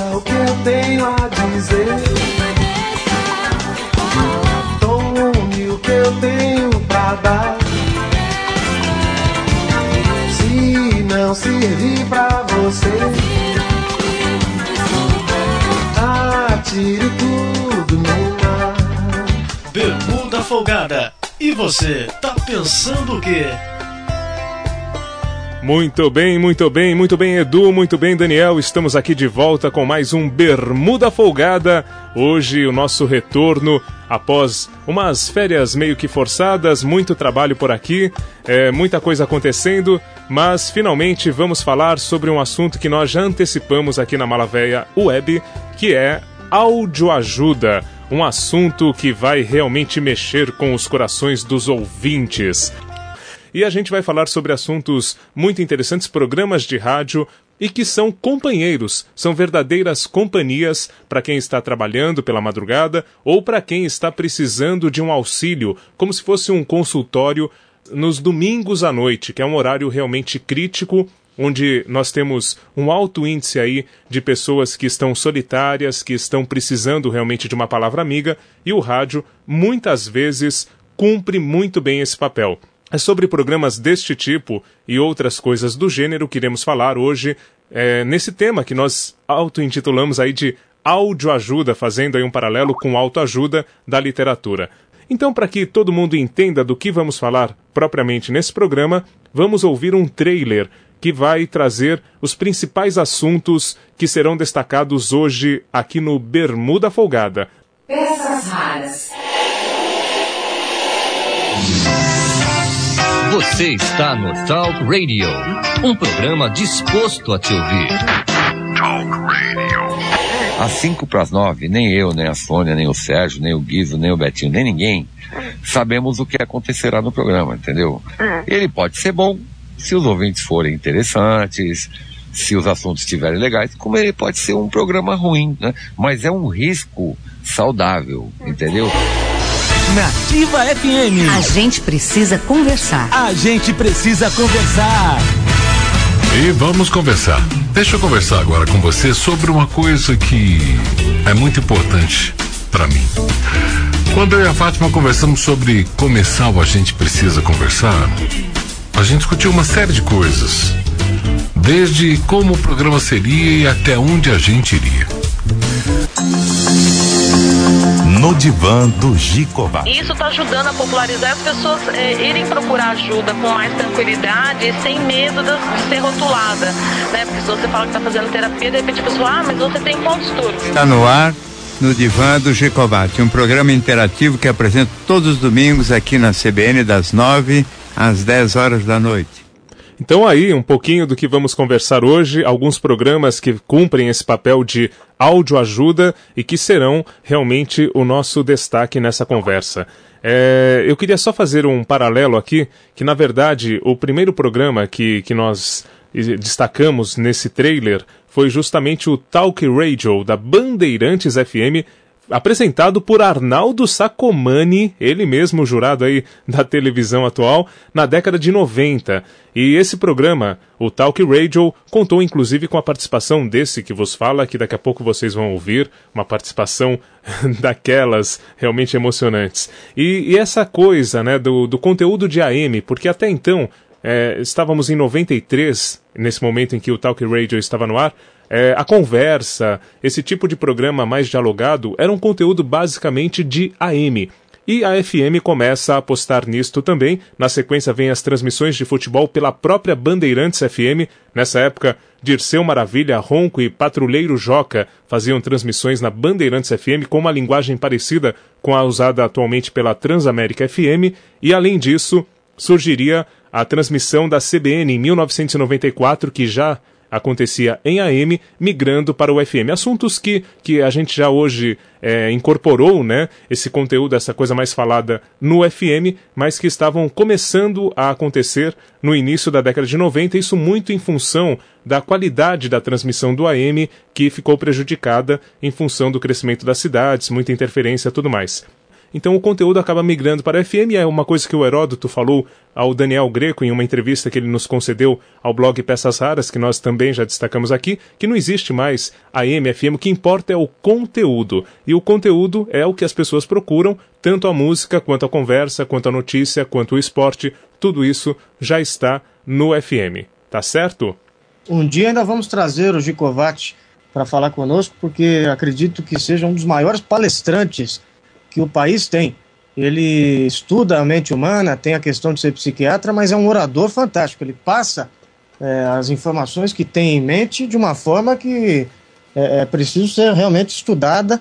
ouça o que eu tenho a dizer. Tome o que eu tenho pra dar. Se não servir pra você, atire tudo no mar. Bermuda Folgada. E você, tá pensando o quê? Muito bem, muito bem, muito bem, Edu, muito bem, Daniel. Estamos aqui de volta com mais um Bermuda Folgada. Hoje, o nosso retorno após umas férias meio que forçadas, muito trabalho por aqui, é, muita coisa acontecendo, mas finalmente vamos falar sobre um assunto que nós já antecipamos aqui na Malavéia Web, que é audioajuda. Um assunto que vai realmente mexer com os corações dos ouvintes e a gente vai falar sobre assuntos muito interessantes, programas de rádio e que são companheiros, são verdadeiras companhias para quem está trabalhando pela madrugada ou para quem está precisando de um auxílio, como se fosse um consultório nos domingos à noite, que é um horário realmente crítico onde nós temos um alto índice aí de pessoas que estão solitárias, que estão precisando realmente de uma palavra amiga, e o rádio muitas vezes cumpre muito bem esse papel. É sobre programas deste tipo e outras coisas do gênero que iremos falar hoje é, nesse tema que nós auto-intitulamos aí de audioajuda, fazendo aí um paralelo com autoajuda da literatura. Então, para que todo mundo entenda do que vamos falar propriamente nesse programa, vamos ouvir um trailer que vai trazer os principais assuntos que serão destacados hoje aqui no Bermuda Folgada. Peças raras. Você está no Talk Radio, um programa disposto a te ouvir. Talk Radio. Às 5 para as 9, nem eu, nem a Sônia, nem o Sérgio, nem o Guizo, nem o Betinho, nem ninguém sabemos o que acontecerá no programa, entendeu? Ele pode ser bom se os ouvintes forem interessantes, se os assuntos estiverem legais, como ele pode ser um programa ruim, né? Mas é um risco saudável, entendeu? Nativa FM. A gente precisa conversar. A gente precisa conversar. E vamos conversar. Deixa eu conversar agora com você sobre uma coisa que é muito importante para mim. Quando eu e a Fátima conversamos sobre começar o A Gente Precisa Conversar, a gente discutiu uma série de coisas. Desde como o programa seria e até onde a gente iria no divã do Gicová. Isso está ajudando a popularizar as pessoas é, irem procurar ajuda com mais tranquilidade e sem medo de ser rotulada, né? Porque se você fala que está fazendo terapia, de repente a pessoa, ah, mas você tem qual distúrbio? Está no ar no Divã do Gicovate, um programa interativo que apresento todos os domingos aqui na CBN das 9 às 10 horas da noite. Então aí, um pouquinho do que vamos conversar hoje, alguns programas que cumprem esse papel de audioajuda e que serão realmente o nosso destaque nessa conversa. É, eu queria só fazer um paralelo aqui, que na verdade o primeiro programa que, que nós destacamos nesse trailer foi justamente o Talk Radio da Bandeirantes FM, apresentado por Arnaldo Sacomani, ele mesmo jurado aí da televisão atual, na década de 90. E esse programa, o Talk Radio, contou inclusive com a participação desse que vos fala, que daqui a pouco vocês vão ouvir, uma participação daquelas realmente emocionantes. E, e essa coisa, né, do, do conteúdo de AM, porque até então, é, estávamos em 93, nesse momento em que o Talk Radio estava no ar, é, a conversa, esse tipo de programa mais dialogado, era um conteúdo basicamente de AM. E a FM começa a apostar nisto também. Na sequência vem as transmissões de futebol pela própria Bandeirantes FM. Nessa época, Dirceu Maravilha, Ronco e Patrulheiro Joca faziam transmissões na Bandeirantes FM com uma linguagem parecida com a usada atualmente pela Transamérica FM. E além disso, surgiria a transmissão da CBN em 1994, que já acontecia em AM, migrando para o FM. Assuntos que, que a gente já hoje é, incorporou, né? Esse conteúdo, essa coisa mais falada no FM, mas que estavam começando a acontecer no início da década de 90, isso muito em função da qualidade da transmissão do AM, que ficou prejudicada em função do crescimento das cidades, muita interferência e tudo mais. Então o conteúdo acaba migrando para a FM. É uma coisa que o Heródoto falou ao Daniel Greco em uma entrevista que ele nos concedeu ao blog Peças Raras, que nós também já destacamos aqui, que não existe mais AM, FM, o que importa é o conteúdo. E o conteúdo é o que as pessoas procuram, tanto a música, quanto a conversa, quanto a notícia, quanto o esporte, tudo isso já está no FM. Tá certo? Um dia ainda vamos trazer o Gicovati para falar conosco, porque acredito que seja um dos maiores palestrantes que o país tem. Ele estuda a mente humana, tem a questão de ser psiquiatra, mas é um orador fantástico. Ele passa é, as informações que tem em mente de uma forma que é, é preciso ser realmente estudada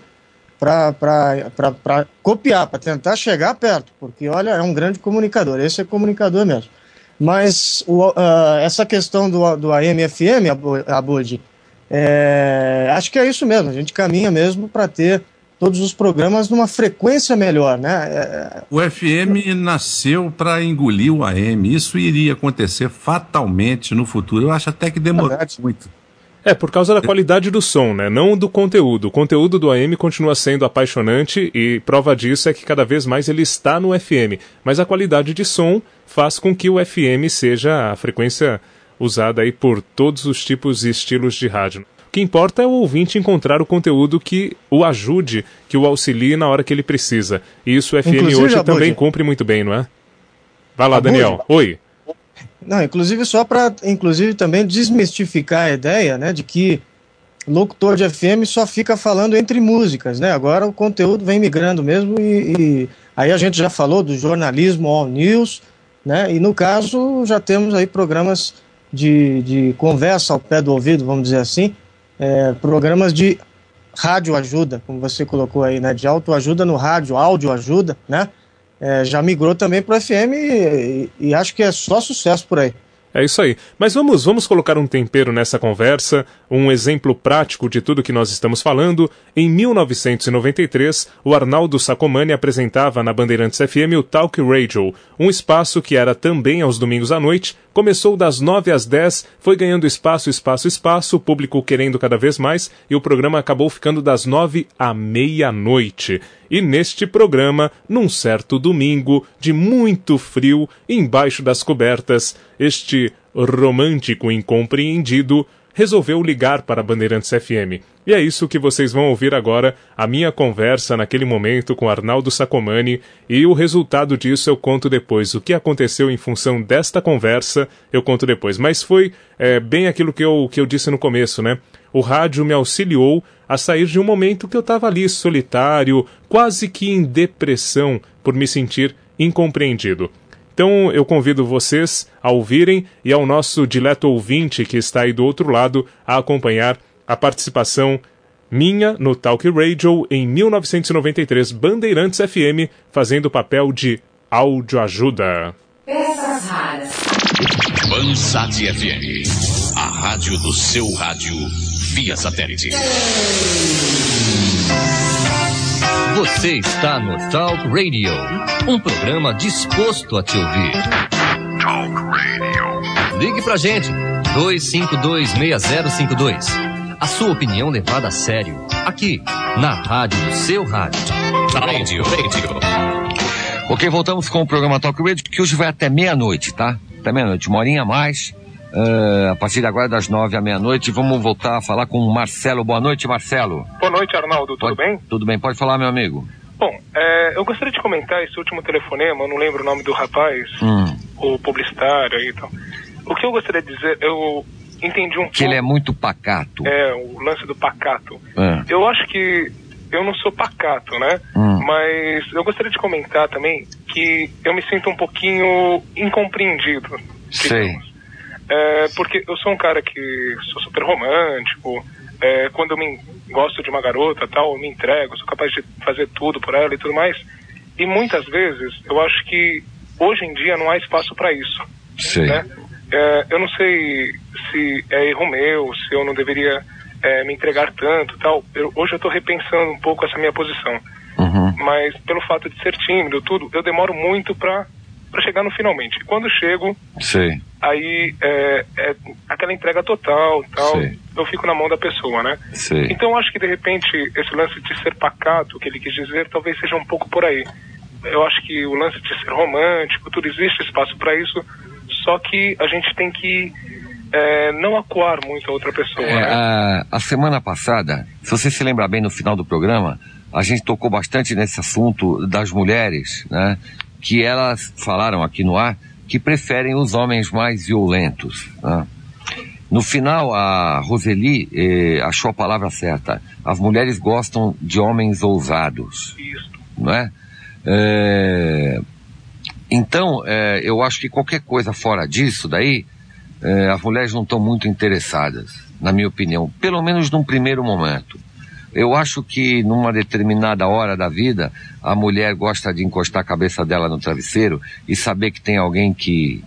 para copiar, para tentar chegar perto, porque olha, é um grande comunicador, esse é comunicador mesmo. Mas o, uh, essa questão do, do AM-FM, Abud, é, acho que é isso mesmo, a gente caminha mesmo para ter todos os programas numa frequência melhor, né? É... O FM nasceu para engolir o AM, isso iria acontecer fatalmente no futuro. Eu acho até que demorou Verdade. muito. É, por causa da qualidade do som, né? Não do conteúdo. O conteúdo do AM continua sendo apaixonante e prova disso é que cada vez mais ele está no FM. Mas a qualidade de som faz com que o FM seja a frequência usada aí por todos os tipos e estilos de rádio. O que importa é o ouvinte encontrar o conteúdo que o ajude, que o auxilie na hora que ele precisa. E isso o FM inclusive, hoje também cumpre muito bem, não é? Vai lá, Daniel. Oi. Não, inclusive só para, inclusive também desmistificar a ideia, né, de que locutor de FM só fica falando entre músicas, né? Agora o conteúdo vem migrando mesmo e, e aí a gente já falou do jornalismo all news, né? E no caso já temos aí programas de, de conversa ao pé do ouvido, vamos dizer assim, é, programas de rádio ajuda, como você colocou aí, né? De autoajuda no rádio, áudio ajuda, né? É, já migrou também para o FM e, e, acho que é só sucesso por aí. É isso aí. Mas vamos, vamos colocar um tempero nessa conversa, um exemplo prático de tudo que nós estamos falando. Em 1993, o Arnaldo Sacomani apresentava na Bandeirantes FM o Talk Radio, um espaço que era também aos domingos à noite, começou das 9 às 10, foi ganhando espaço, espaço, espaço, o público querendo cada vez mais, e o programa acabou ficando das 9 à meia-noite. E neste programa, num certo domingo, de muito frio, embaixo das cobertas, este romântico incompreendido resolveu ligar para a Bandeirantes FM. E é isso que vocês vão ouvir agora, a minha conversa naquele momento com Arnaldo Sacomani, e o resultado disso eu conto depois. O que aconteceu em função desta conversa, eu conto depois. Mas foi é, bem aquilo que eu, que eu disse no começo, né? O rádio me auxiliou a sair de um momento que eu estava ali solitário, quase que em depressão, por me sentir incompreendido. Então eu convido vocês a ouvirem e ao nosso dileto ouvinte que está aí do outro lado a acompanhar a participação minha no Talk Radio em 1993 Bandeirantes FM, fazendo o papel de áudio ajuda. Peças raras. Bansat FM, a rádio do seu rádio via satélite. Você está no Talk Radio, um programa disposto a te ouvir. Talk Radio. Ligue pra gente, 2526052. A sua opinião levada a sério, aqui, na rádio do seu rádio. Radio. Radio. Ok, voltamos com o programa Talk Radio, que hoje vai até meia-noite, tá? Até meia-noite, uma horinha a mais. Uh, a partir de agora, das nove à meia-noite, vamos voltar a falar com o Marcelo. Boa noite, Marcelo. Boa noite, Arnaldo. Tudo pode, bem? Tudo bem, pode falar, meu amigo. Bom, é, eu gostaria de comentar esse último telefonema, eu não lembro o nome do rapaz, hum. o publicitário e tal. O que eu gostaria de dizer, eu entendi um pouco. Que ele é muito pacato. É, o lance do pacato. É. Eu acho que eu não sou pacato, né? Hum. Mas eu gostaria de comentar também que eu me sinto um pouquinho incompreendido. Sei. É, porque eu sou um cara que sou super romântico, é, quando eu me gosto de uma garota tal, eu me entrego, sou capaz de fazer tudo por ela e tudo mais. E muitas vezes eu acho que hoje em dia não há espaço para isso. Sim. Né? É, eu não sei se é erro meu, se eu não deveria é, me entregar tanto tal. Eu, hoje eu estou repensando um pouco essa minha posição. Uhum. Mas pelo fato de ser tímido, tudo, eu demoro muito para para chegar no finalmente. E quando chego, Sei. aí é, é aquela entrega total, tal. Sei. Eu fico na mão da pessoa, né? Sei. Então eu acho que de repente esse lance de ser pacato, que ele quis dizer, talvez seja um pouco por aí. Eu acho que o lance de ser romântico, tudo existe espaço para isso, só que a gente tem que é, não acuar muito a outra pessoa. É, né? a, a semana passada, se você se lembrar bem no final do programa, a gente tocou bastante nesse assunto das mulheres, né? Que elas falaram aqui no ar que preferem os homens mais violentos. né? No final, a Roseli eh, achou a palavra certa. As mulheres gostam de homens ousados. Não é? É, então, é, eu acho que qualquer coisa fora disso daí, é, as mulheres não estão muito interessadas, na minha opinião, pelo menos num primeiro momento. Eu acho que numa determinada hora da vida, a mulher gosta de encostar a cabeça dela no travesseiro e saber que tem alguém que,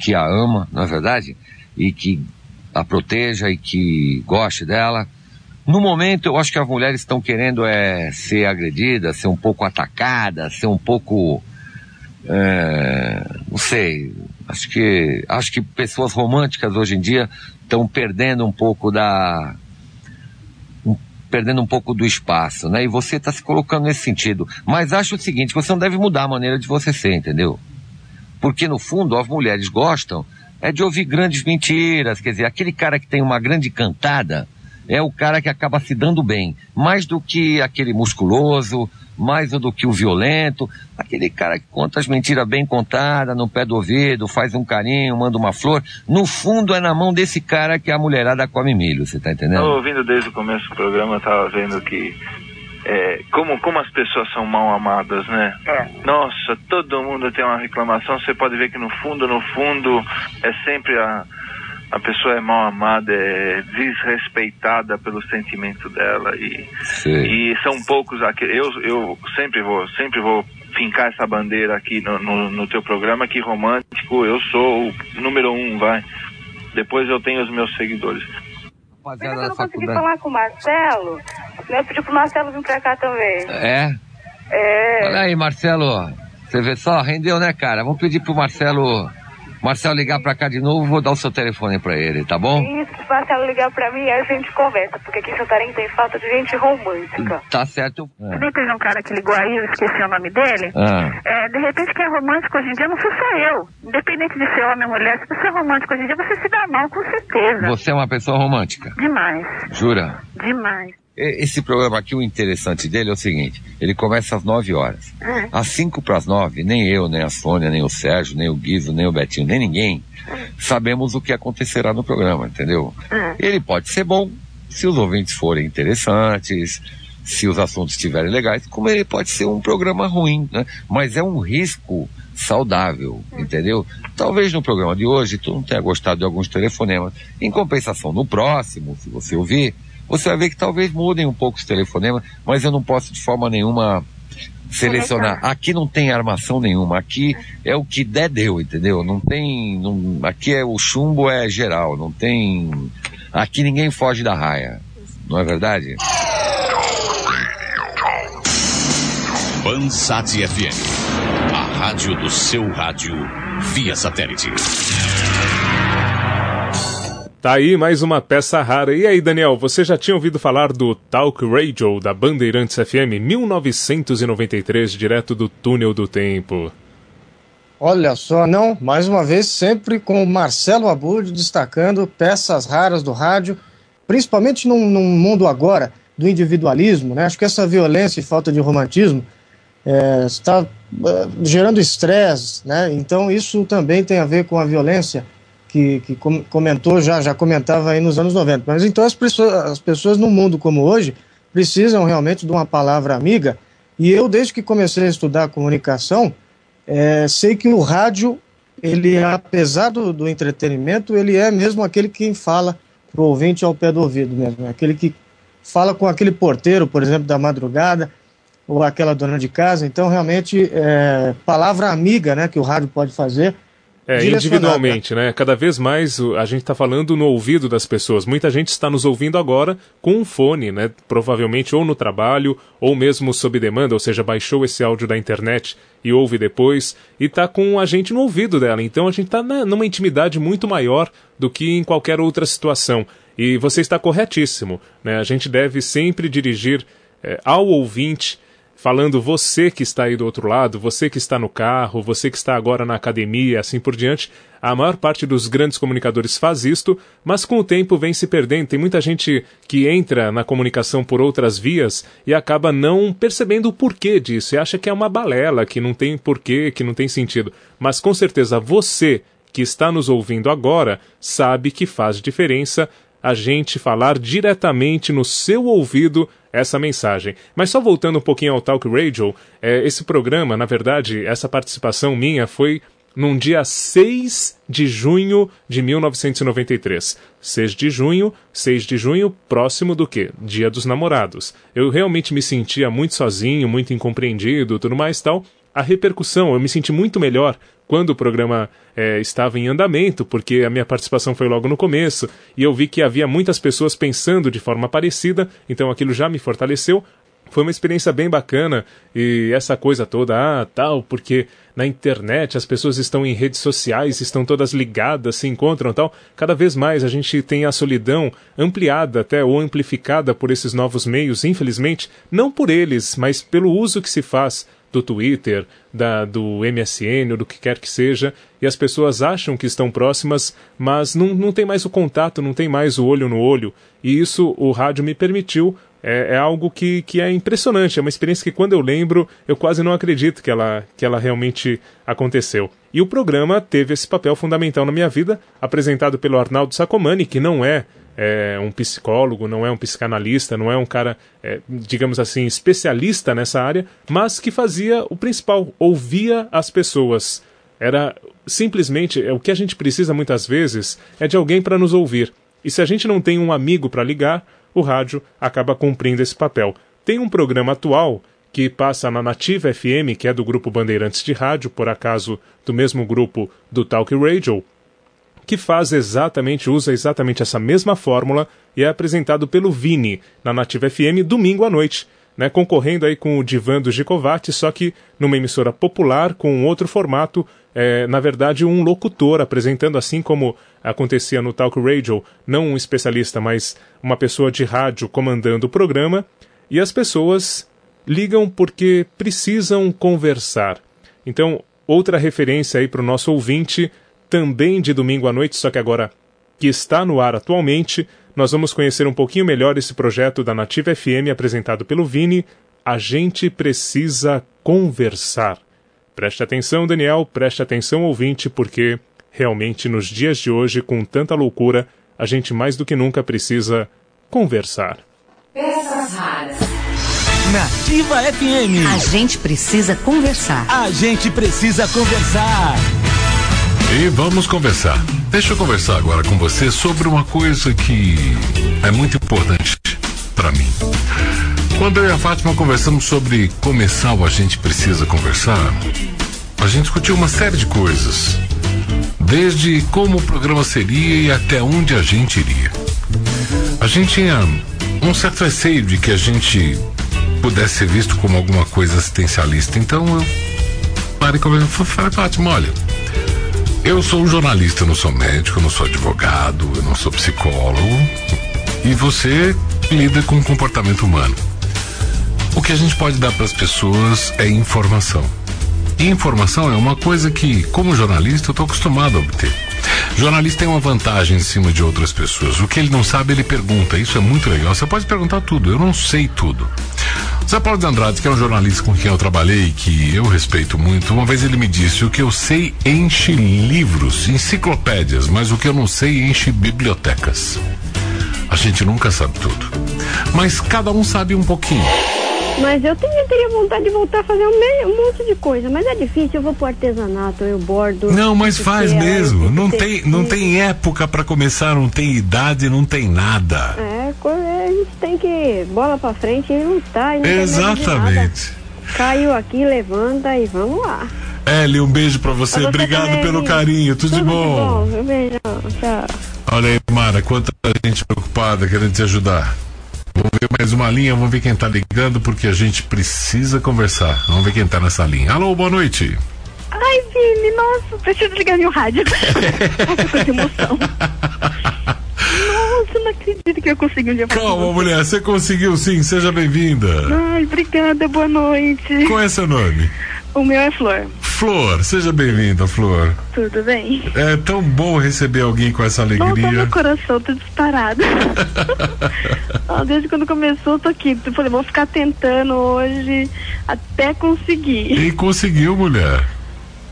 que a ama, não é verdade? E que a proteja e que goste dela. No momento, eu acho que as mulheres estão querendo é, ser agredidas, ser um pouco atacadas, ser um pouco. é, não sei. Acho que, acho que pessoas românticas hoje em dia estão perdendo um pouco da. Perdendo um pouco do espaço, né? E você está se colocando nesse sentido. Mas acho o seguinte: você não deve mudar a maneira de você ser, entendeu? Porque no fundo as mulheres gostam é de ouvir grandes mentiras, quer dizer, aquele cara que tem uma grande cantada é o cara que acaba se dando bem, mais do que aquele musculoso, mais do que o violento, aquele cara que conta as mentiras bem contadas no pé do ouvido, faz um carinho, manda uma flor, no fundo é na mão desse cara que a mulherada come milho, você tá entendendo? Tava ouvindo desde o começo do programa, eu tava vendo que é, como, como as pessoas são mal amadas, né? Nossa, todo mundo tem uma reclamação, você pode ver que no fundo, no fundo, é sempre a, a pessoa é mal amada, é desrespeitada pelo sentimento dela e, e são poucos aqui. Eu, eu sempre vou, sempre vou fincar essa bandeira aqui no, no, no teu programa que romântico, eu sou o número um, vai. Depois eu tenho os meus seguidores. Rapaziada Eu não consegui faculdade. falar com o Marcelo. Eu pedi pro Marcelo vir pra cá também. É? É. Olha aí, Marcelo. Você vê só, rendeu, né, cara? Vamos pedir pro Marcelo. Marcelo ligar pra cá de novo, vou dar o seu telefone pra ele, tá bom? Isso, se Marcelo ligar pra mim, a gente conversa, porque aqui em Santarém tem falta de gente romântica. Tá certo. É. Também teve um cara que ligou aí, eu esqueci o nome dele. Ah. É, de repente, quem é romântico hoje em dia não sou só eu. Independente de ser homem ou mulher, se você é romântico hoje em dia, você se dá mal, com certeza. Você é uma pessoa romântica. Demais, Jura? demais. Esse programa aqui, o interessante dele é o seguinte: ele começa às 9 horas. É. Às 5 para as 9, nem eu, nem a Sônia, nem o Sérgio, nem o Guizo, nem o Betinho, nem ninguém sabemos o que acontecerá no programa, entendeu? Ele pode ser bom se os ouvintes forem interessantes, se os assuntos estiverem legais, como ele pode ser um programa ruim, né? Mas é um risco saudável, entendeu? Talvez no programa de hoje tu não tenha gostado de alguns telefonemas. Em compensação, no próximo, se você ouvir, você vai ver que talvez mudem um pouco os telefonemas, mas eu não posso de forma nenhuma selecionar. Aqui não tem armação nenhuma. Aqui é o que der deu, entendeu? Não tem, não- aqui é o chumbo é geral, não tem. Aqui ninguém foge da raia. Não é verdade? Bansat FM, a rádio do seu rádio via satélite. Tá aí mais uma peça rara. E aí, Daniel, você já tinha ouvido falar do Talk Radio da Bandeirantes FM 1993, direto do túnel do tempo? Olha só, não, mais uma vez, sempre com o Marcelo Abud destacando peças raras do rádio, principalmente num, num mundo agora do individualismo, né? Acho que essa violência e falta de romantismo é, está é, gerando estresse, né? Então isso também tem a ver com a violência que, que com- comentou já, já comentava aí nos anos 90. Mas então as pessoas, as pessoas num mundo como hoje precisam realmente de uma palavra amiga. E eu, desde que comecei a estudar comunicação, é, sei que o rádio, ele, apesar do, do entretenimento, ele é mesmo aquele que fala para o ouvinte ao pé do ouvido mesmo. É aquele que fala com aquele porteiro, por exemplo, da madrugada, ou aquela dona de casa. Então, realmente, é, palavra amiga né, que o rádio pode fazer É, individualmente, né? Cada vez mais a gente está falando no ouvido das pessoas. Muita gente está nos ouvindo agora com um fone, né? Provavelmente ou no trabalho ou mesmo sob demanda, ou seja, baixou esse áudio da internet e ouve depois e está com a gente no ouvido dela. Então a gente está numa intimidade muito maior do que em qualquer outra situação. E você está corretíssimo, né? A gente deve sempre dirigir é, ao ouvinte falando você que está aí do outro lado, você que está no carro, você que está agora na academia, assim por diante. A maior parte dos grandes comunicadores faz isto, mas com o tempo vem se perdendo. Tem muita gente que entra na comunicação por outras vias e acaba não percebendo o porquê disso e acha que é uma balela, que não tem porquê, que não tem sentido. Mas com certeza você que está nos ouvindo agora sabe que faz diferença a gente falar diretamente no seu ouvido essa mensagem. Mas só voltando um pouquinho ao Talk Radio, é, esse programa, na verdade, essa participação minha foi num dia 6 de junho de 1993. 6 de junho, 6 de junho, próximo do quê? Dia dos Namorados. Eu realmente me sentia muito sozinho, muito incompreendido, tudo mais tal. A repercussão, eu me senti muito melhor quando o programa é, estava em andamento, porque a minha participação foi logo no começo, e eu vi que havia muitas pessoas pensando de forma parecida, então aquilo já me fortaleceu. Foi uma experiência bem bacana e essa coisa toda, ah, tal, porque na internet as pessoas estão em redes sociais, estão todas ligadas, se encontram tal. Cada vez mais a gente tem a solidão ampliada até ou amplificada por esses novos meios, infelizmente, não por eles, mas pelo uso que se faz do Twitter, da, do MSN ou do que quer que seja, e as pessoas acham que estão próximas, mas não, não tem mais o contato, não tem mais o olho no olho. E isso o rádio me permitiu. É, é algo que, que é impressionante, é uma experiência que quando eu lembro, eu quase não acredito que ela, que ela realmente aconteceu. E o programa teve esse papel fundamental na minha vida, apresentado pelo Arnaldo Sacomani, que não é é um psicólogo, não é um psicanalista, não é um cara, é, digamos assim, especialista nessa área, mas que fazia o principal, ouvia as pessoas. Era simplesmente é, o que a gente precisa muitas vezes é de alguém para nos ouvir. E se a gente não tem um amigo para ligar, o rádio acaba cumprindo esse papel. Tem um programa atual que passa na Nativa FM, que é do grupo Bandeirantes de Rádio, por acaso do mesmo grupo do Talk Radio, que faz exatamente, usa exatamente essa mesma fórmula e é apresentado pelo Vini na Nativa FM domingo à noite, né, concorrendo aí com o Divan do Gicovati, só que numa emissora popular com outro formato, é, na verdade um locutor apresentando assim como acontecia no Talk Radio, não um especialista, mas uma pessoa de rádio comandando o programa, e as pessoas ligam porque precisam conversar. Então, outra referência aí para o nosso ouvinte também de domingo à noite, só que agora que está no ar atualmente, nós vamos conhecer um pouquinho melhor esse projeto da Nativa FM apresentado pelo Vini. A gente precisa conversar. Preste atenção, Daniel, preste atenção, ouvinte, porque realmente nos dias de hoje, com tanta loucura, a gente mais do que nunca precisa conversar. Peças raras. Nativa FM. A gente precisa conversar. A gente precisa conversar. E vamos conversar. Deixa eu conversar agora com você sobre uma coisa que é muito importante para mim. Quando eu e a Fátima conversamos sobre começar o A Gente Precisa Conversar, a gente discutiu uma série de coisas. Desde como o programa seria e até onde a gente iria. A gente tinha um certo receio de que a gente pudesse ser visto como alguma coisa assistencialista. Então eu parei conversei. Falei, Fátima, olha, eu sou jornalista, não sou médico, não sou advogado, eu não sou psicólogo. E você lida com o comportamento humano. O que a gente pode dar para as pessoas é informação. E informação é uma coisa que, como jornalista, eu estou acostumado a obter. Jornalista tem uma vantagem em cima de outras pessoas. O que ele não sabe, ele pergunta. Isso é muito legal. Você pode perguntar tudo. Eu não sei tudo. Zé Paulo de Andrade, que é um jornalista com quem eu trabalhei, que eu respeito muito, uma vez ele me disse: o que eu sei enche livros, enciclopédias, mas o que eu não sei enche bibliotecas. A gente nunca sabe tudo. Mas cada um sabe um pouquinho. Mas eu teria, teria vontade de voltar a fazer um, meio, um monte de coisa, mas é difícil, eu vou pro artesanato, eu bordo. Não, mas faz mesmo. Não tem, não tem época para começar, não tem idade, não tem nada. É, a gente tem que bola para frente e lutar. E Exatamente. Caiu aqui, levanta e vamos lá. Eli, um beijo pra você. Você Obrigado também. pelo carinho. Tudo, de bom. Um beijão, tchau. Olha aí, Mara, quanta gente preocupada querendo te ajudar. Vamos ver mais uma linha, vamos ver quem tá ligando, porque a gente precisa conversar. Vamos ver quem tá nessa linha. Alô, boa noite. Ai, Vini, nossa, eu desligar meu rádio. Nossa, quanta emoção. Nossa, não acredito que eu consegui um dia Calma, mulher, você conseguiu sim, seja bem-vinda. Ai, obrigada, boa noite. Qual é seu nome? O meu é Flor. Flor, seja bem-vinda, Flor. Tudo bem? É tão bom receber alguém com essa Nossa, alegria. meu coração tá disparado. Ah, Desde quando começou, eu tô aqui. Eu falei, vou ficar tentando hoje até conseguir. E conseguiu, mulher.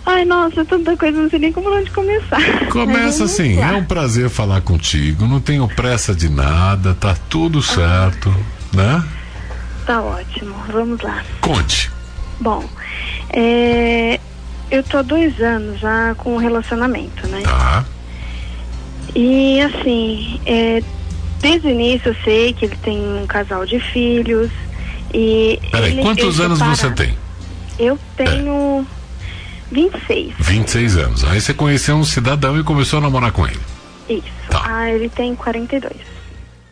Ai, nossa, tanta coisa, não sei nem como onde começar. Começa assim, é um prazer falar contigo, não tenho pressa de nada, tá tudo certo, né? Tá ótimo, vamos lá. Conte. Bom, é, eu tô há dois anos já com um relacionamento, né? Tá. E assim, é, desde o início eu sei que ele tem um casal de filhos e. Peraí, ele- quantos anos você tem? Eu tenho 26. 26 anos. Aí você conheceu um cidadão e começou a namorar com ele. Isso. Ah, ele tem 42.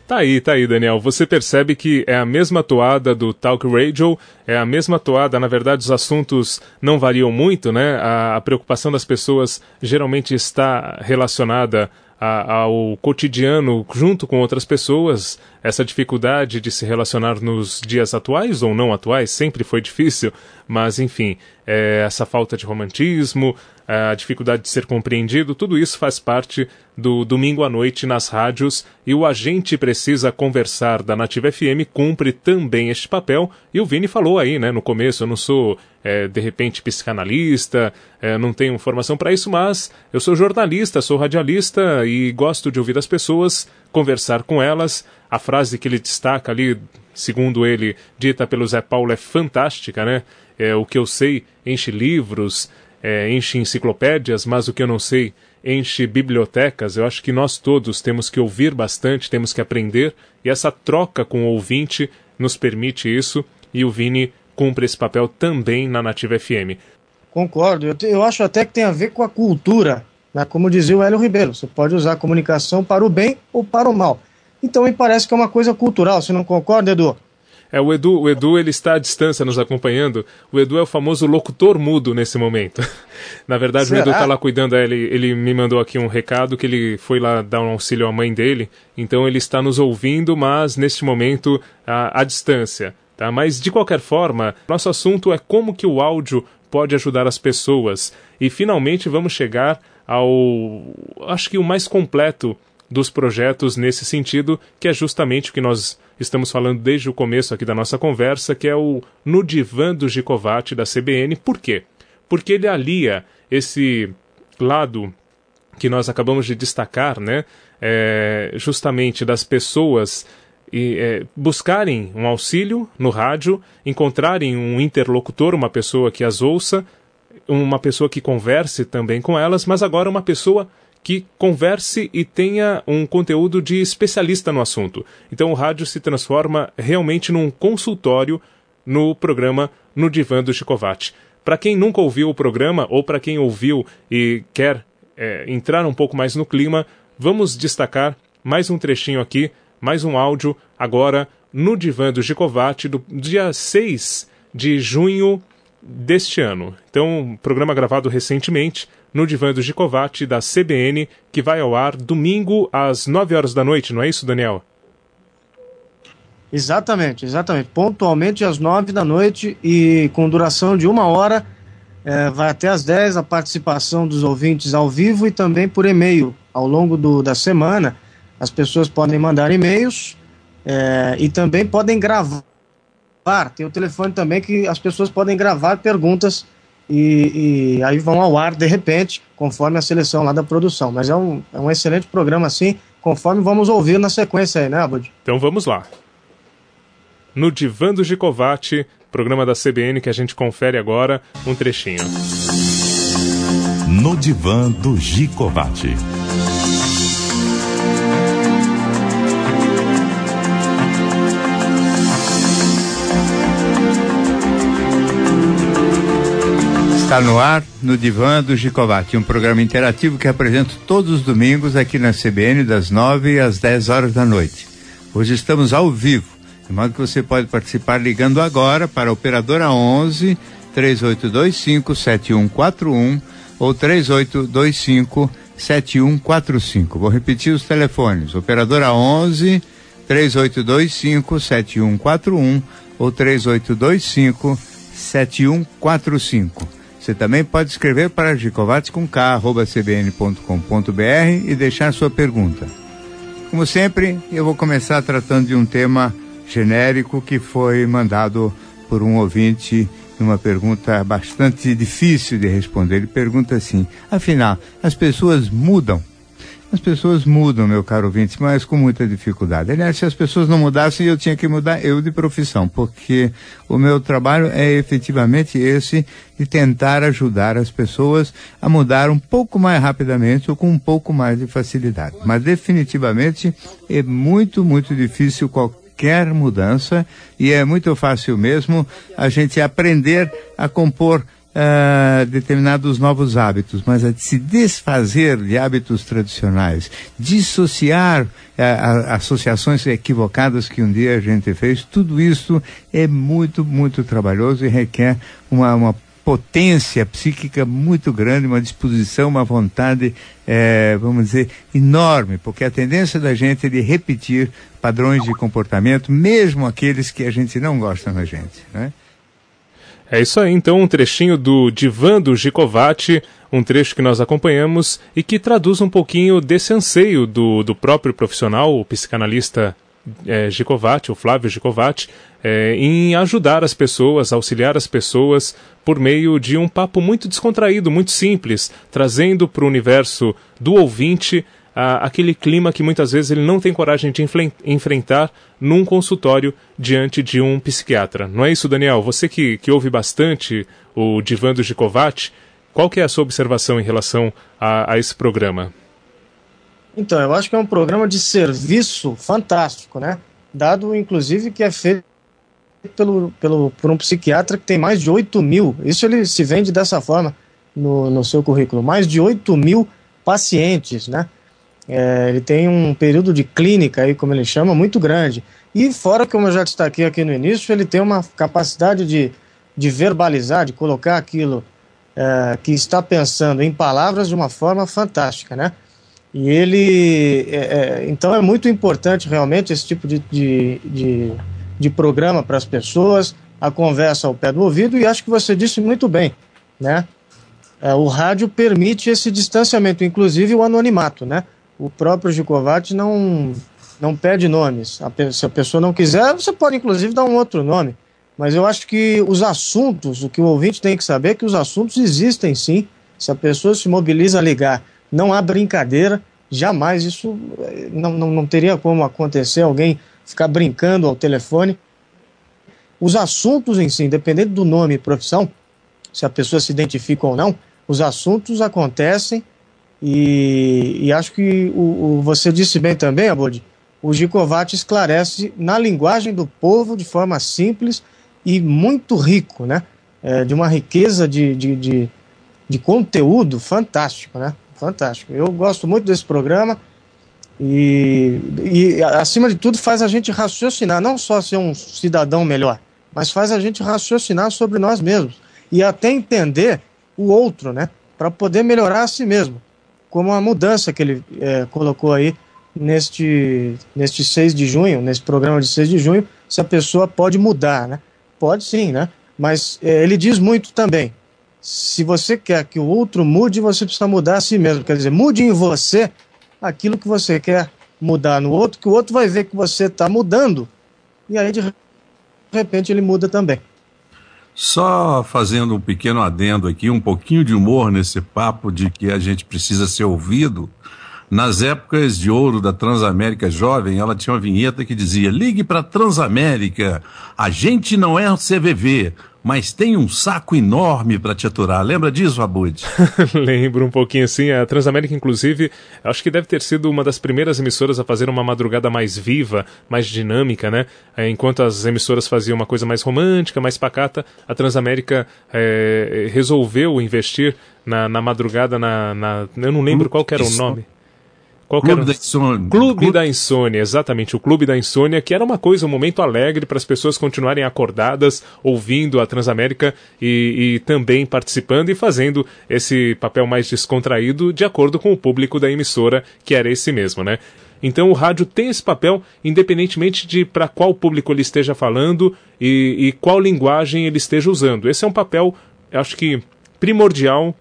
Tá aí, tá aí, Daniel. Você percebe que é a mesma toada do Talk Radio, é a mesma toada, na verdade os assuntos não variam muito, né? A, a preocupação das pessoas geralmente está relacionada a- ao cotidiano junto com outras pessoas. Essa dificuldade de se relacionar nos dias atuais ou não atuais sempre foi difícil, mas enfim, é, essa falta de romantismo, a dificuldade de ser compreendido, tudo isso faz parte do domingo à noite nas rádios e o Agente Precisa Conversar da Nativa FM cumpre também este papel. E o Vini falou aí, né, no começo, eu não sou, é, de repente, psicanalista, é, não tenho formação para isso, mas eu sou jornalista, sou radialista e gosto de ouvir as pessoas, conversar com elas. A frase que ele destaca ali, segundo ele, dita pelo Zé Paulo, é fantástica, né? É, o que eu sei enche livros, é, enche enciclopédias, mas o que eu não sei enche bibliotecas. Eu acho que nós todos temos que ouvir bastante, temos que aprender, e essa troca com o ouvinte nos permite isso, e o Vini cumpre esse papel também na Nativa FM. Concordo. Eu, te- eu acho até que tem a ver com a cultura. Né? Como dizia o Hélio Ribeiro, você pode usar a comunicação para o bem ou para o mal. Então me parece que é uma coisa cultural. Você não concorda, Edu? É, o Edu, o Edu ele está à distância nos acompanhando. O Edu é o famoso locutor mudo nesse momento. Na verdade, Será? o Edu está lá cuidando. é, Ele, ele me mandou aqui um recado que ele foi lá dar um auxílio à mãe dele. Então ele está nos ouvindo, mas neste momento à, à distância. Tá? Mas de qualquer forma, nosso assunto é como que o áudio pode ajudar as pessoas. E finalmente vamos chegar ao, acho que o mais completo dos projetos nesse sentido, que é justamente o que nós estamos falando desde o começo aqui da nossa conversa, que é o No Divã do Gicovati da CBN. Por quê? Porque ele alia esse lado que nós acabamos de destacar, né? É, justamente das pessoas e, é, buscarem um auxílio no rádio, encontrarem um interlocutor, uma pessoa que as ouça, uma pessoa que converse também com elas, mas agora uma pessoa que converse e tenha um conteúdo de especialista no assunto. Então o rádio se transforma realmente num consultório no programa No Divã do Chicovati. Para quem nunca ouviu o programa ou para quem ouviu e quer é, entrar um pouco mais no clima, vamos destacar mais um trechinho aqui, mais um áudio, agora no Divã do Gicovati, do dia 6 de junho deste ano. Então, um programa gravado recentemente no Divã do Gicovati da CBN, que vai ao ar domingo às 9 horas da noite, não é isso, Daniel? Exatamente, exatamente. Pontualmente às nove da noite e com duração de uma hora. eh, vai até às 10 a participação dos ouvintes ao vivo e também por e-mail. Ao longo do, da semana, as pessoas podem mandar e-mails eh, e também podem gravar. Tem o telefone também que as pessoas podem gravar perguntas e, e aí vão ao ar de repente, conforme a seleção lá da produção. Mas é um, é um excelente programa assim, conforme vamos ouvir na sequência aí, né, Abud? Então vamos lá. No Divã do Gicovati, programa da CBN que a gente confere agora, um trechinho. No divã do Gicovati. Está no ar, no Divã do Gicovati, um programa interativo que apresento todos os domingos aqui na CBN, das 9 às 10 horas da noite. Hoje estamos ao vivo, de modo que você pode participar ligando agora para a operadora 11 3825 7141 ou 3825 7145. Vou repetir os telefones. Operadora 11 3825 7141 ou 3825 7145. Você também pode escrever para Gicovati com e deixar sua pergunta. Como sempre, eu vou começar tratando de um tema genérico que foi mandado por um ouvinte numa pergunta bastante difícil de responder. Ele pergunta assim: afinal, as pessoas mudam? As pessoas mudam, meu caro ouvinte, mas com muita dificuldade. Aliás, se as pessoas não mudassem, eu tinha que mudar eu de profissão, porque o meu trabalho é efetivamente esse de tentar ajudar as pessoas a mudar um pouco mais rapidamente ou com um pouco mais de facilidade. Mas definitivamente é muito, muito difícil qualquer qualquer mudança e é muito fácil mesmo a gente aprender a compor uh, determinados novos hábitos, mas a se desfazer de hábitos tradicionais, dissociar uh, associações equivocadas que um dia a gente fez, tudo isso é muito, muito trabalhoso e requer uma, uma potência psíquica muito grande, uma disposição, uma vontade, é, vamos dizer, enorme, porque a tendência da gente é de repetir padrões de comportamento, mesmo aqueles que a gente não gosta na gente, né? É isso aí, então, um trechinho do Divã do Gicovati, um trecho que nós acompanhamos e que traduz um pouquinho desse anseio do, do próprio profissional, o psicanalista é, Gicovati, o Flávio Gicovati, é, em ajudar as pessoas, auxiliar as pessoas por meio de um papo muito descontraído, muito simples, trazendo para o universo do ouvinte aquele clima que muitas vezes ele não tem coragem de enfrentar num consultório diante de um psiquiatra. Não é isso, Daniel? Você que, que ouve bastante o Divã do Gicovati, qual que é a sua observação em relação a, a esse programa? Então, eu acho que é um programa de serviço fantástico, né? Dado, inclusive, que é feito pelo, pelo, por um psiquiatra que tem mais de 8 mil. Isso ele se vende dessa forma no, no seu currículo. Mais de 8 mil pacientes, né? É, ele tem um período de clínica, aí, como ele chama, muito grande. E fora, como eu já destaquei aqui no início, ele tem uma capacidade de, de verbalizar, de colocar aquilo é, que está pensando em palavras de uma forma fantástica, né? E ele. É, é, então é muito importante realmente esse tipo de, de, de, de programa para as pessoas, a conversa ao pé do ouvido, e acho que você disse muito bem, né? É, o rádio permite esse distanciamento, inclusive o anonimato, né? O próprio Gicovati não, não pede nomes. A, se a pessoa não quiser, você pode inclusive dar um outro nome. Mas eu acho que os assuntos, o que o ouvinte tem que saber é que os assuntos existem sim. Se a pessoa se mobiliza a ligar não há brincadeira, jamais isso eh, não, não, não teria como acontecer alguém ficar brincando ao telefone. Os assuntos em si, independente do nome e profissão, se a pessoa se identifica ou não, os assuntos acontecem e, e acho que o, o, você disse bem também, Abode, o Gicovati esclarece na linguagem do povo de forma simples e muito rico, né? É, de uma riqueza de, de, de, de conteúdo fantástico, né? fantástico. Eu gosto muito desse programa e, e, acima de tudo, faz a gente raciocinar, não só ser um cidadão melhor, mas faz a gente raciocinar sobre nós mesmos e até entender o outro, né? Para poder melhorar a si mesmo. Como a mudança que ele é, colocou aí neste, neste 6 de junho, nesse programa de 6 de junho, se a pessoa pode mudar, né? Pode sim, né? Mas é, ele diz muito também se você quer que o outro mude, você precisa mudar a si mesmo. Quer dizer, mude em você aquilo que você quer mudar no outro, que o outro vai ver que você está mudando. E aí, de repente, ele muda também. Só fazendo um pequeno adendo aqui, um pouquinho de humor nesse papo de que a gente precisa ser ouvido. Nas épocas de ouro da Transamérica Jovem, ela tinha uma vinheta que dizia: ligue para Transamérica, a gente não é CVV, mas tem um saco enorme para te aturar. Lembra disso, Abud? Lembro um pouquinho assim. A Transamérica, inclusive, acho que deve ter sido uma das primeiras emissoras a fazer uma madrugada mais viva, mais dinâmica, né? É, enquanto as emissoras faziam uma coisa mais romântica, mais pacata, a Transamérica é, resolveu investir na, na madrugada, na, na, Eu não lembro qual era o nome. Qual Clube da Insônia. Clube, Clube da Insônia, exatamente. O Clube da Insônia, que era uma coisa, um momento alegre para as pessoas continuarem acordadas, ouvindo a Transamérica e, e, também participando e fazendo esse papel mais descontraído de acordo com o público da emissora, que era esse mesmo, né? Então o rádio tem esse papel, independentemente de para qual público ele esteja falando e, e qual linguagem ele esteja usando. Esse é um papel, acho que, primordial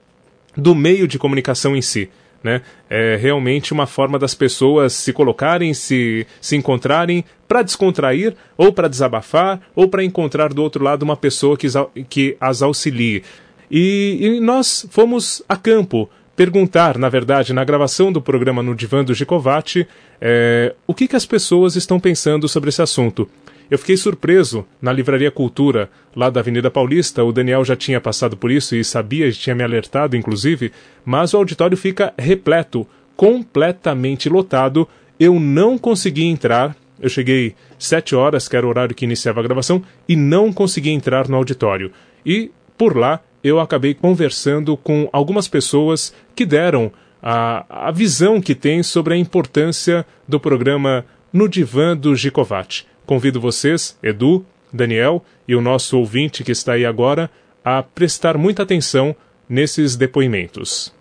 do meio de comunicação em si. Né? É realmente uma forma das pessoas se colocarem, se, se encontrarem para descontrair, ou para desabafar, ou para encontrar do outro lado uma pessoa que, que as auxilie. E, e nós fomos a campo perguntar, na verdade, na gravação do programa no Divã do Gicovati, é, o que, que as pessoas estão pensando sobre esse assunto. Eu fiquei surpreso na Livraria Cultura, lá da Avenida Paulista. O Daniel já tinha passado por isso e sabia, tinha me alertado, inclusive. Mas o auditório fica repleto, completamente lotado. Eu não consegui entrar. Eu cheguei sete horas, que era o horário que iniciava a gravação, e não consegui entrar no auditório. E por lá eu acabei conversando com algumas pessoas que deram a, a visão que tem sobre a importância do programa No Divã do Gicovati. Convido vocês, Edu, Daniel e o nosso ouvinte que está aí agora, a prestar muita atenção nesses depoimentos.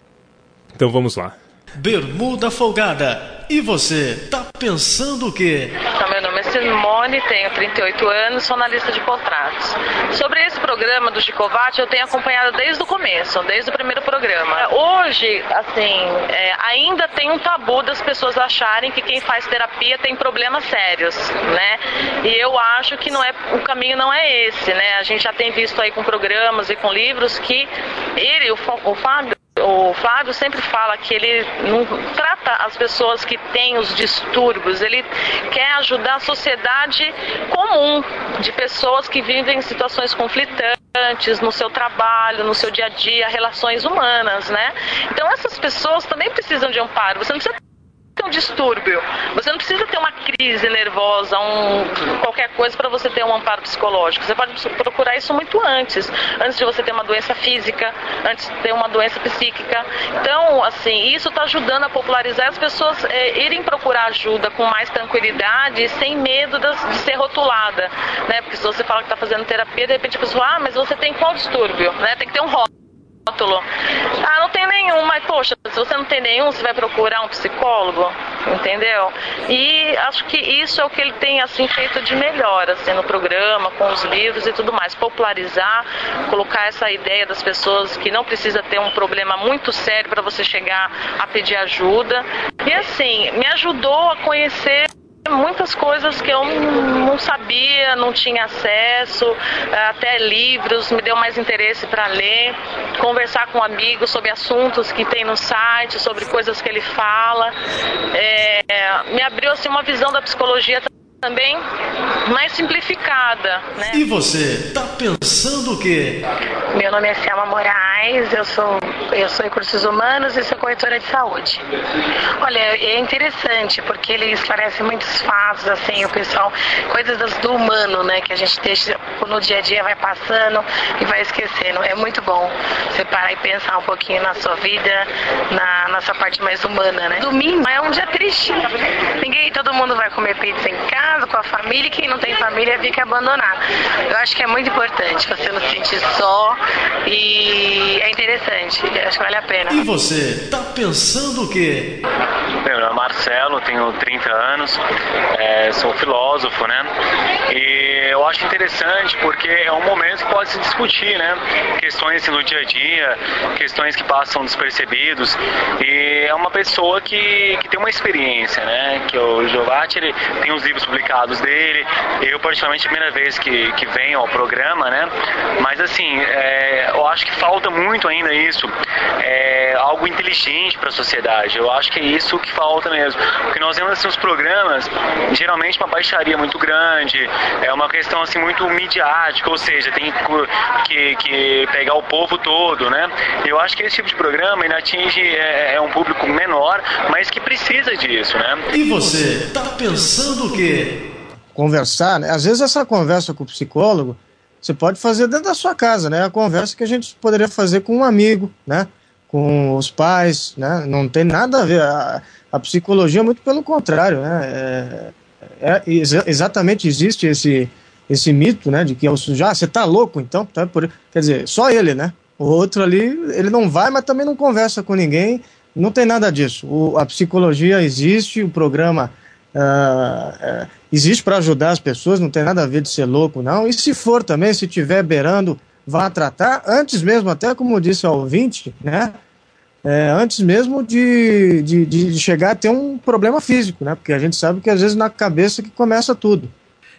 Então vamos lá. Bermuda Folgada. E você, tá pensando o quê? Nome é Simone, tenho 38 anos, sou analista de contratos. Sobre esse programa do Chicovati, eu tenho acompanhado desde o começo, desde o primeiro programa. Hoje, assim, é, ainda tem um tabu das pessoas acharem que quem faz terapia tem problemas sérios, né? E eu acho que não é, o caminho não é esse, né? A gente já tem visto aí com programas e com livros que ele, o, o Fábio, o Flávio sempre fala que ele não trata as pessoas que têm os distúrbios, ele quer ajudar a sociedade comum de pessoas que vivem em situações conflitantes no seu trabalho, no seu dia a dia, relações humanas, né? Então essas pessoas também precisam de amparo. Você não precisa distúrbio. Você não precisa ter uma crise nervosa, um, qualquer coisa para você ter um amparo psicológico. Você pode procurar isso muito antes, antes de você ter uma doença física, antes de ter uma doença psíquica. Então, assim, isso está ajudando a popularizar as pessoas é, irem procurar ajuda com mais tranquilidade, sem medo de ser rotulada, né? Porque se você fala que está fazendo terapia, de repente a pessoa, ah, mas você tem qual distúrbio, né? Tem que ter um rótulo rótulo. Ah, não tem nenhum, mas poxa, se você não tem nenhum, você vai procurar um psicólogo, entendeu? E acho que isso é o que ele tem assim feito de melhor, assim, no programa, com os livros e tudo mais, popularizar, colocar essa ideia das pessoas que não precisa ter um problema muito sério para você chegar a pedir ajuda. E assim, me ajudou a conhecer Muitas coisas que eu não sabia, não tinha acesso, até livros, me deu mais interesse para ler, conversar com amigos sobre assuntos que tem no site, sobre coisas que ele fala. É, me abriu assim, uma visão da psicologia também mais simplificada. Né? E você, tá pensando o quê? Meu nome é Selma Moraes, eu sou, eu sou em cursos humanos e sou corretora de saúde. Olha, é interessante porque ele esclarece muitos fatos, assim, o pessoal, coisas do humano, né, que a gente deixa no dia a dia, vai passando e vai esquecendo. É muito bom você parar e pensar um pouquinho na sua vida, na, na sua parte mais humana, né? Domingo é um dia triste. Ninguém, todo mundo vai comer pizza em casa casa, com a família, e quem não tem família fica abandonado. Eu acho que é muito importante você não se sentir só e é interessante, acho que vale a pena. E você, tá pensando o quê? Meu nome é Marcelo, tenho 30 anos, é, sou filósofo, né? E eu acho interessante porque é um momento que pode se discutir, né? Questões no dia a dia, questões que passam despercebidos. E é uma pessoa que, que tem uma experiência, né? Que o Giovati, ele tem os livros publicados dele. Eu, particularmente, primeira vez que, que venho ao programa, né? Mas, assim, é, eu acho que falta muito ainda isso. É, algo inteligente para a sociedade. Eu acho que é isso que falta mesmo. Porque nós vemos, assim, os programas, geralmente uma baixaria muito grande, é uma questão, assim muito midiática, ou seja, tem que, que pegar o povo todo, né? Eu acho que esse tipo de programa ele atinge é, é um público menor, mas que precisa disso, né? E você, tá pensando o quê? Conversar, né? Às vezes essa conversa com o psicólogo você pode fazer dentro da sua casa, né? A conversa que a gente poderia fazer com um amigo, né? Com os pais, né? Não tem nada a ver. A, a psicologia, muito pelo contrário, né? É, é, exatamente existe esse, esse mito, né? De que já ah, você tá louco, então, tá por, quer dizer, só ele, né? O outro ali, ele não vai, mas também não conversa com ninguém. Não tem nada disso. O, a psicologia existe, o programa uh, existe para ajudar as pessoas, não tem nada a ver de ser louco, não. E se for também, se tiver beirando, vá tratar, antes mesmo, até como disse o ouvinte, né? É, antes mesmo de, de, de chegar a ter um problema físico, né? Porque a gente sabe que às vezes na cabeça que começa tudo.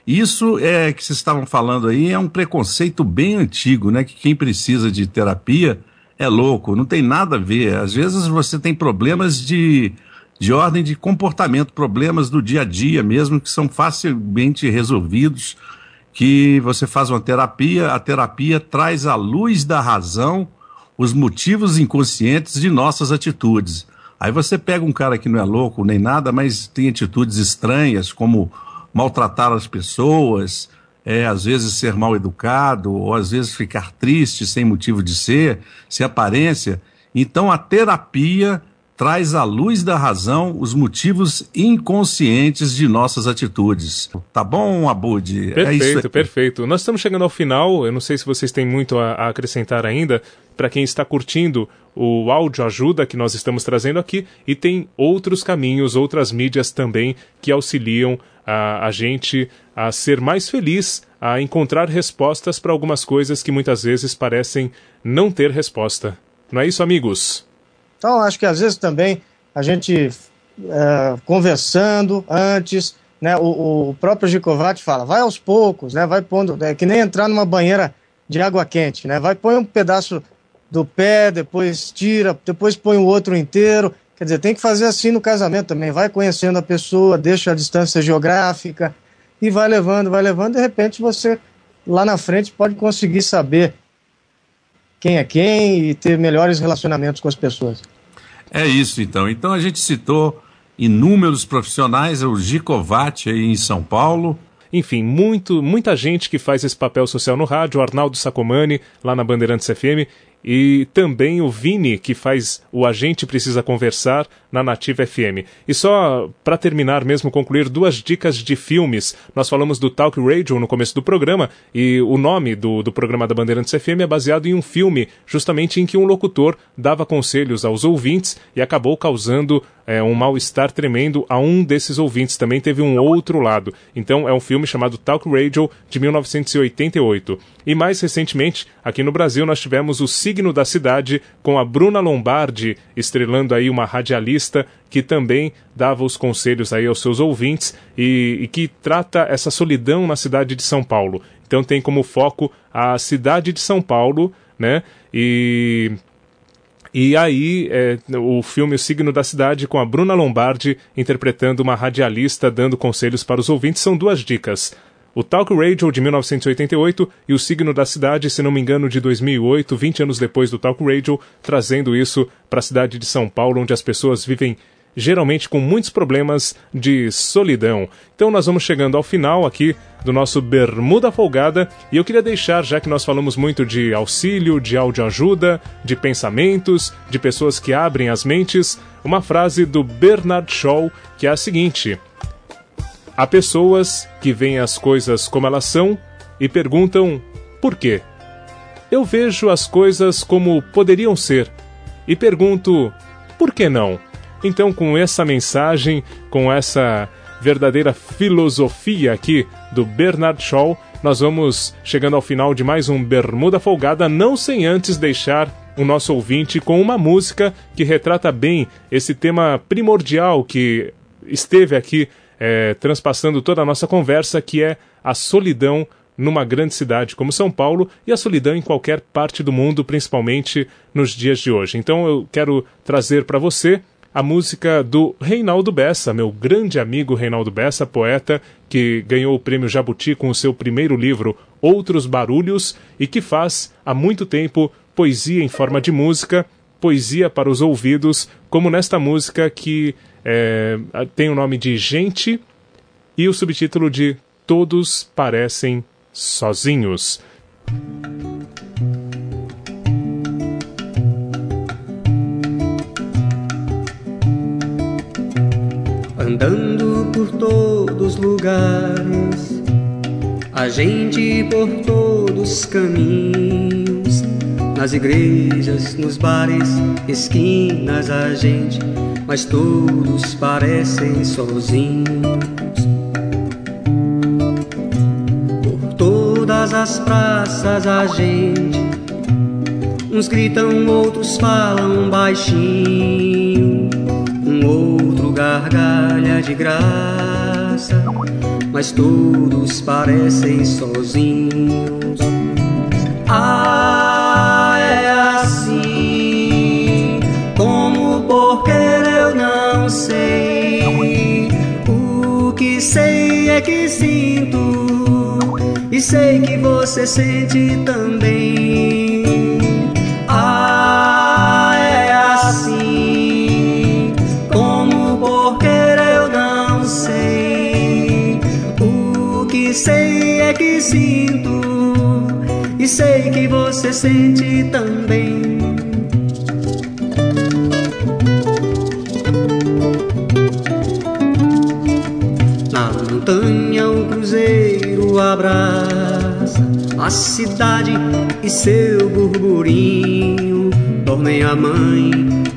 Isso é que vocês estavam falando aí é um preconceito bem antigo, né? Que quem precisa de terapia é louco, não tem nada a ver. Às vezes você tem problemas de de ordem de comportamento, problemas do dia a dia mesmo, que são facilmente resolvidos, que você faz uma terapia, a terapia traz à luz da razão os motivos inconscientes de nossas atitudes. Aí você pega um cara que não é louco nem nada, mas tem atitudes estranhas, como maltratar as pessoas, é, às vezes ser mal educado, ou às vezes ficar triste sem motivo de ser, sem aparência. Então a terapia traz à luz da razão os motivos inconscientes de nossas atitudes. Tá bom, Abud? Perfeito, é perfeito. Nós estamos chegando ao final. Eu não sei se vocês têm muito a, a acrescentar ainda. Para quem está curtindo o áudio ajuda que nós estamos trazendo aqui e tem outros caminhos, outras mídias também que auxiliam a, a gente a ser mais feliz, a encontrar respostas para algumas coisas que muitas vezes parecem não ter resposta. Não é isso, amigos? Então, acho que às vezes também a gente é, conversando antes, né, o, o próprio Gicovati fala, vai aos poucos, né, vai pondo, é que nem entrar numa banheira de água quente, né, vai põe um pedaço do pé, depois tira, depois põe o outro inteiro, quer dizer, tem que fazer assim no casamento também, vai conhecendo a pessoa, deixa a distância geográfica e vai levando, vai levando, de repente você lá na frente pode conseguir saber quem é quem e ter melhores relacionamentos com as pessoas. É isso então. Então a gente citou inúmeros profissionais, o Gicovati aí em São Paulo. Enfim, muito, muita gente que faz esse papel social no rádio, Arnaldo Sacomani, lá na Bandeirantes FM, e também o Vini, que faz o A Gente Precisa Conversar na Nativa FM. E só para terminar mesmo, concluir duas dicas de filmes. Nós falamos do Talk Radio no começo do programa, e o nome do, do programa da Bandeirantes FM é baseado em um filme, justamente em que um locutor dava conselhos aos ouvintes e acabou causando é, um mal-estar tremendo a um desses ouvintes. Também teve um outro lado. Então é um filme chamado Talk Radio de 1988. E mais recentemente, aqui no Brasil, nós tivemos o Signo da Cidade com a Bruna Lombardi estrelando aí uma radialista que também dava os conselhos aí aos seus ouvintes e, e que trata essa solidão na cidade de São Paulo. Então tem como foco a cidade de São Paulo, né? E e aí, é, o filme O Signo da Cidade, com a Bruna Lombardi interpretando uma radialista dando conselhos para os ouvintes, são duas dicas. O Talk Radio de 1988 e o Signo da Cidade, se não me engano, de 2008, 20 anos depois do Talk Radio, trazendo isso para a cidade de São Paulo, onde as pessoas vivem geralmente com muitos problemas de solidão. Então nós vamos chegando ao final aqui do nosso Bermuda Folgada e eu queria deixar, já que nós falamos muito de auxílio, de ajuda, de pensamentos, de pessoas que abrem as mentes, uma frase do Bernard Shaw que é a seguinte: Há pessoas que veem as coisas como elas são e perguntam por quê. Eu vejo as coisas como poderiam ser e pergunto por que não? Então, com essa mensagem, com essa verdadeira filosofia aqui do Bernard Shaw, nós vamos chegando ao final de mais um Bermuda Folgada, não sem antes deixar o nosso ouvinte com uma música que retrata bem esse tema primordial que esteve aqui é, transpassando toda a nossa conversa, que é a solidão numa grande cidade como São Paulo e a solidão em qualquer parte do mundo, principalmente nos dias de hoje. Então eu quero trazer para você a música do Reinaldo Bessa, meu grande amigo Reinaldo Bessa, poeta, que ganhou o prêmio Jabuti com o seu primeiro livro Outros Barulhos e que faz há muito tempo poesia em forma de música, poesia para os ouvidos, como nesta música que é, tem o nome de Gente e o subtítulo de Todos Parecem Sozinhos. Andando por todos lugares, a gente por todos os caminhos, nas igrejas, nos bares, esquinas, a gente, mas todos parecem sozinhos. Por todas as praças, a gente, uns gritam, outros falam baixinho, um outro gargalha de graça, mas todos parecem sozinhos. Ah, é assim, como porque eu não sei. O que sei é que sinto, e sei que você sente também. Você sente também. Na montanha o cruzeiro abraça a cidade e seu burburinho. Dormem a mãe,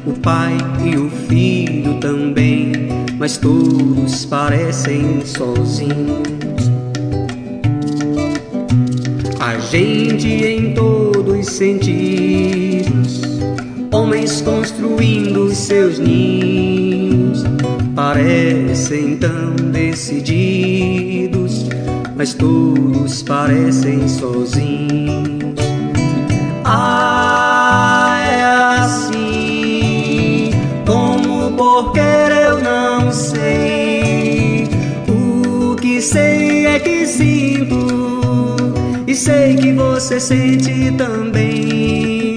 o pai e o filho também, mas todos parecem sozinhos. A gente em todos os sentidos, homens construindo seus ninhos, parecem tão decididos, mas todos parecem sozinhos. Sei que você sente também.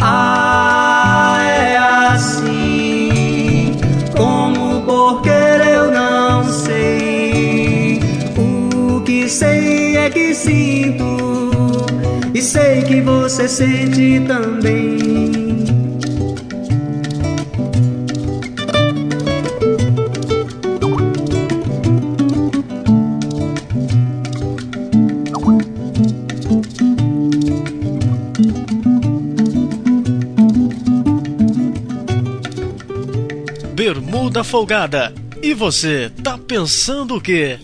Ah, é assim, como porque eu não sei. O que sei é que sinto, e sei que você sente também. Folgada. E você, tá pensando o quê?